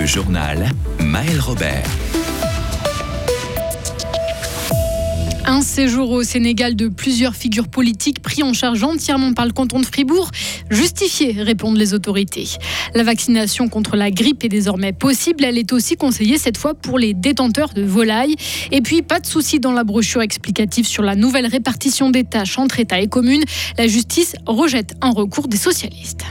Le journal Maël Robert. Un séjour au Sénégal de plusieurs figures politiques pris en charge entièrement par le canton de Fribourg, justifié, répondent les autorités. La vaccination contre la grippe est désormais possible. Elle est aussi conseillée cette fois pour les détenteurs de volailles. Et puis, pas de souci dans la brochure explicative sur la nouvelle répartition des tâches entre État et communes. La justice rejette un recours des socialistes.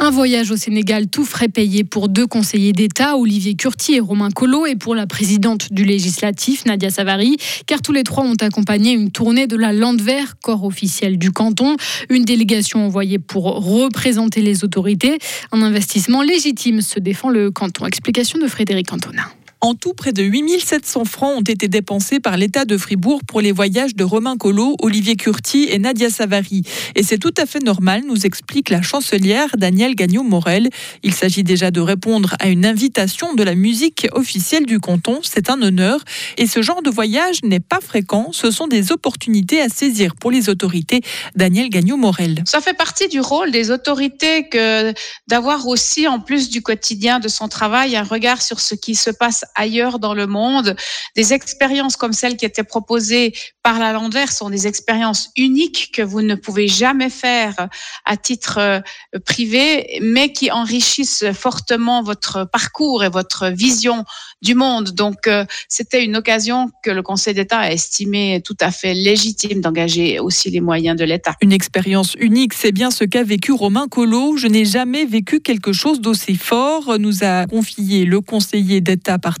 Un voyage au Sénégal tout frais payé pour deux conseillers d'État, Olivier Curti et Romain Collot, et pour la présidente du législatif, Nadia Savary, car tous les trois ont accompagné une tournée de la Landwehr, corps officiel du canton, une délégation envoyée pour représenter les autorités. Un investissement légitime, se défend le canton. Explication de Frédéric Antonin. En tout, près de 8700 francs ont été dépensés par l'État de Fribourg pour les voyages de Romain Collot, Olivier Curti et Nadia Savary. Et c'est tout à fait normal, nous explique la chancelière Danielle Gagnon-Morel. Il s'agit déjà de répondre à une invitation de la musique officielle du canton. C'est un honneur. Et ce genre de voyage n'est pas fréquent. Ce sont des opportunités à saisir pour les autorités. Danielle Gagnon-Morel. Ça fait partie du rôle des autorités que d'avoir aussi, en plus du quotidien de son travail, un regard sur ce qui se passe ailleurs dans le monde. Des expériences comme celles qui étaient proposées par la Landwehr sont des expériences uniques que vous ne pouvez jamais faire à titre euh, privé, mais qui enrichissent fortement votre parcours et votre vision du monde. Donc, euh, c'était une occasion que le Conseil d'État a estimé tout à fait légitime d'engager aussi les moyens de l'État. Une expérience unique, c'est bien ce qu'a vécu Romain Collot. Je n'ai jamais vécu quelque chose d'aussi fort, nous a confié le conseiller d'État par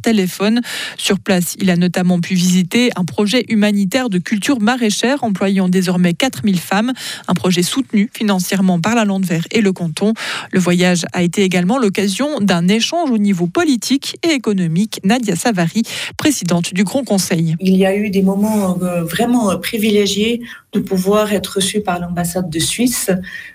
Sur place, il a notamment pu visiter un projet humanitaire de culture maraîchère employant désormais 4000 femmes, un projet soutenu financièrement par la Landwehr et le canton. Le voyage a été également l'occasion d'un échange au niveau politique et économique. Nadia Savary, présidente du Grand Conseil. Il y a eu des moments euh, vraiment privilégiés de pouvoir être reçu par l'ambassade de Suisse,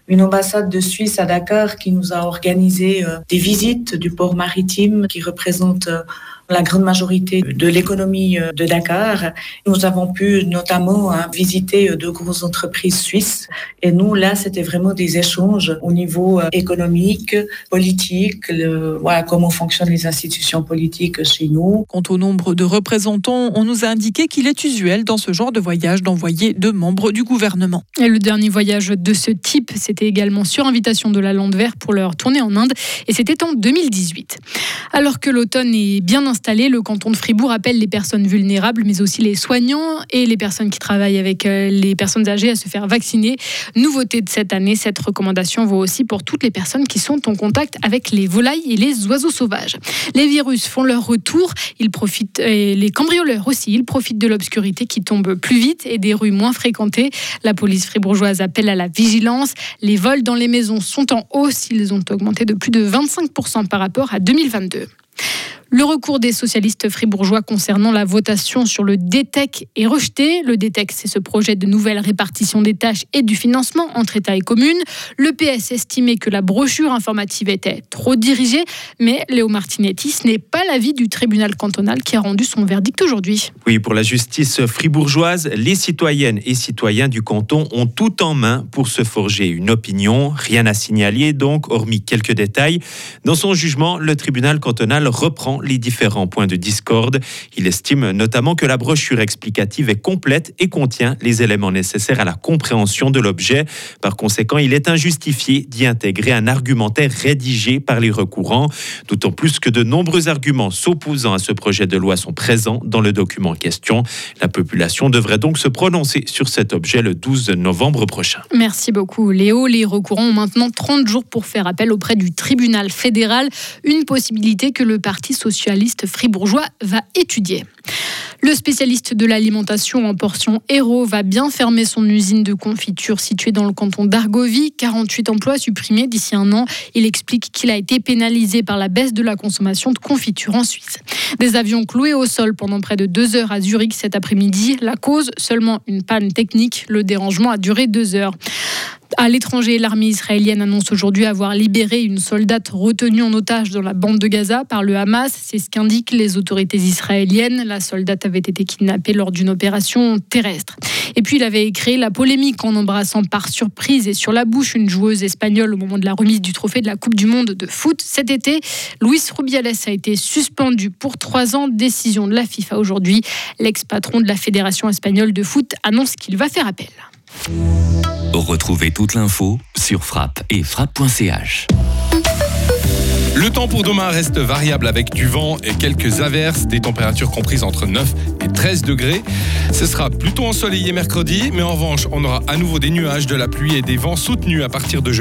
une ambassade de Suisse à Dakar qui nous a organisé euh, des visites du port maritime qui représente euh, la grande majorité de l'économie euh, de Dakar. Nous avons pu notamment hein, visiter de grosses entreprises suisses. Et nous, là, c'était vraiment des échanges au niveau économique, politique, le, voilà, comment fonctionnent les institutions politiques chez nous. Quant au nombre de représentants, on nous a indiqué qu'il est usuel dans ce genre de voyage d'envoyer deux membres du gouvernement. Et le dernier voyage de ce type, c'était également sur invitation de la Landwehr pour leur tournée en Inde, et c'était en 2018. Alors que l'automne est bien installé, le canton de Fribourg appelle les personnes vulnérables, mais aussi les soignants et les personnes qui travaillent avec euh, les personnes âgées à se faire vacciner. Nouveauté de cette année, cette recommandation vaut aussi pour toutes les personnes qui sont en contact avec les volailles et les oiseaux sauvages. Les virus font leur retour, ils profitent, et les cambrioleurs aussi, ils profitent de l'obscurité qui tombe plus vite et des rues moins fréquentées. La police fribourgeoise appelle à la vigilance. Les vols dans les maisons sont en hausse. Ils ont augmenté de plus de 25% par rapport à 2022. Le recours des socialistes fribourgeois concernant la votation sur le DTEC est rejeté. Le DTEC, c'est ce projet de nouvelle répartition des tâches et du financement entre État et communes. Le PS estimait que la brochure informative était trop dirigée, mais Léo Martinetti, ce n'est pas l'avis du tribunal cantonal qui a rendu son verdict aujourd'hui. Oui, pour la justice fribourgeoise, les citoyennes et citoyens du canton ont tout en main pour se forger une opinion. Rien à signaler donc, hormis quelques détails. Dans son jugement, le tribunal cantonal reprend les différents points de discorde. Il estime notamment que la brochure explicative est complète et contient les éléments nécessaires à la compréhension de l'objet. Par conséquent, il est injustifié d'y intégrer un argumentaire rédigé par les recourants, d'autant plus que de nombreux arguments s'opposant à ce projet de loi sont présents dans le document en question. La population devrait donc se prononcer sur cet objet le 12 novembre prochain. Merci beaucoup Léo. Les recourants ont maintenant 30 jours pour faire appel auprès du tribunal fédéral, une possibilité que le Parti socialiste fribourgeois va étudier. Le spécialiste de l'alimentation en portion héros va bien fermer son usine de confiture située dans le canton d'Argovie. 48 emplois supprimés d'ici un an. Il explique qu'il a été pénalisé par la baisse de la consommation de confiture en Suisse. Des avions cloués au sol pendant près de deux heures à Zurich cet après-midi. La cause, seulement une panne technique. Le dérangement a duré deux heures. À l'étranger, l'armée israélienne annonce aujourd'hui avoir libéré une soldate retenue en otage dans la bande de Gaza par le Hamas. C'est ce qu'indiquent les autorités israéliennes. La soldate avait été kidnappée lors d'une opération terrestre. Et puis, il avait créé la polémique en embrassant par surprise et sur la bouche une joueuse espagnole au moment de la remise du trophée de la Coupe du Monde de foot. Cet été, Luis Rubiales a été suspendu pour trois ans. Décision de la FIFA aujourd'hui. L'ex-patron de la Fédération espagnole de foot annonce qu'il va faire appel. Retrouvez toute l'info sur frappe et frappe.ch. Le temps pour demain reste variable avec du vent et quelques averses, des températures comprises entre 9 et 13 degrés. Ce sera plutôt ensoleillé mercredi, mais en revanche, on aura à nouveau des nuages, de la pluie et des vents soutenus à partir de jeudi.